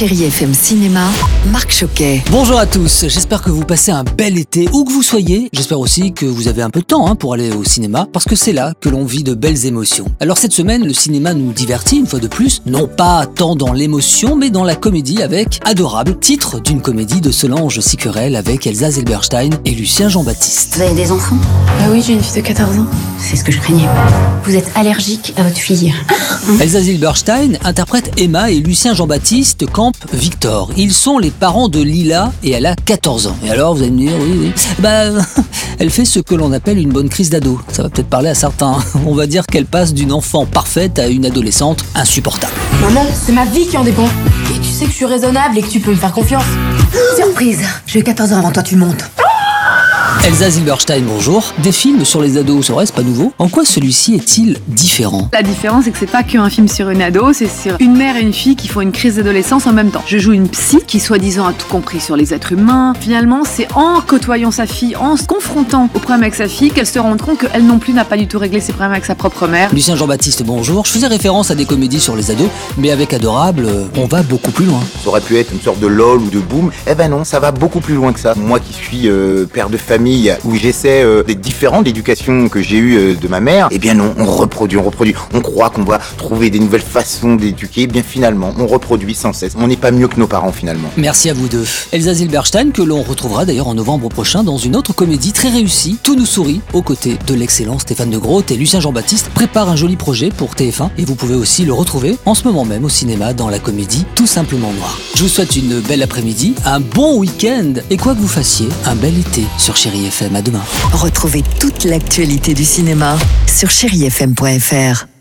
Chérie FM Cinéma, Marc Choquet. Bonjour à tous, j'espère que vous passez un bel été où que vous soyez. J'espère aussi que vous avez un peu de temps hein, pour aller au cinéma parce que c'est là que l'on vit de belles émotions. Alors cette semaine, le cinéma nous divertit une fois de plus, non pas tant dans l'émotion mais dans la comédie avec Adorable, titre d'une comédie de Solange Sicurel avec Elsa Zilberstein et Lucien Jean-Baptiste. Vous avez des enfants? Bah oui, j'ai une fille de 14 ans. C'est ce que je craignais. Vous êtes allergique à votre fille. Elsa Zilberstein interprète Emma et Lucien Jean-Baptiste campent Victor. Ils sont les parents de Lila et elle a 14 ans. Et alors, vous allez me dire, oui, oui. Bah, elle fait ce que l'on appelle une bonne crise d'ado. Ça va peut-être parler à certains. On va dire qu'elle passe d'une enfant parfaite à une adolescente insupportable. Maman, c'est ma vie qui en dépend. Et tu sais que je suis raisonnable et que tu peux me faire confiance. Surprise J'ai eu 14 ans avant toi, tu montes. Elsa Zilberstein, bonjour. Des films sur les ados, c'est vrai, c'est pas nouveau. En quoi celui-ci est-il différent? La différence, c'est que c'est pas qu'un film sur une ado, c'est sur une mère et une fille qui font une crise d'adolescence en même temps. Je joue une psy qui, soi-disant, a tout compris sur les êtres humains. Finalement, c'est en côtoyant sa fille, en se confrontant aux problèmes avec sa fille, qu'elle se rend compte qu'elle non plus n'a pas du tout réglé ses problèmes avec sa propre mère. Lucien Jean-Baptiste, bonjour. Je faisais référence à des comédies sur les ados, mais avec Adorable, euh, on va beaucoup plus loin. Ça aurait pu être une sorte de lol ou de boom. Eh ben non, ça va beaucoup plus loin que ça. Moi qui suis euh, père de famille, où j'essaie euh, d'être différent de l'éducation que j'ai eue euh, de ma mère, eh bien non, on reproduit, on reproduit. On croit qu'on va trouver des nouvelles façons d'éduquer. Eh bien finalement, on reproduit sans cesse. On n'est pas mieux que nos parents finalement. Merci à vous deux. Elsa Zilberstein, que l'on retrouvera d'ailleurs en novembre prochain dans une autre comédie très réussie, Tout nous sourit, aux côtés de l'excellent Stéphane de Groot et Lucien Jean-Baptiste, prépare un joli projet pour TF1 et vous pouvez aussi le retrouver en ce moment même au cinéma dans la comédie Tout simplement noir. Je vous souhaite une belle après-midi, un bon week-end et quoi que vous fassiez, un bel été sur Retrouvez toute l'actualité du cinéma sur chérifm.fr.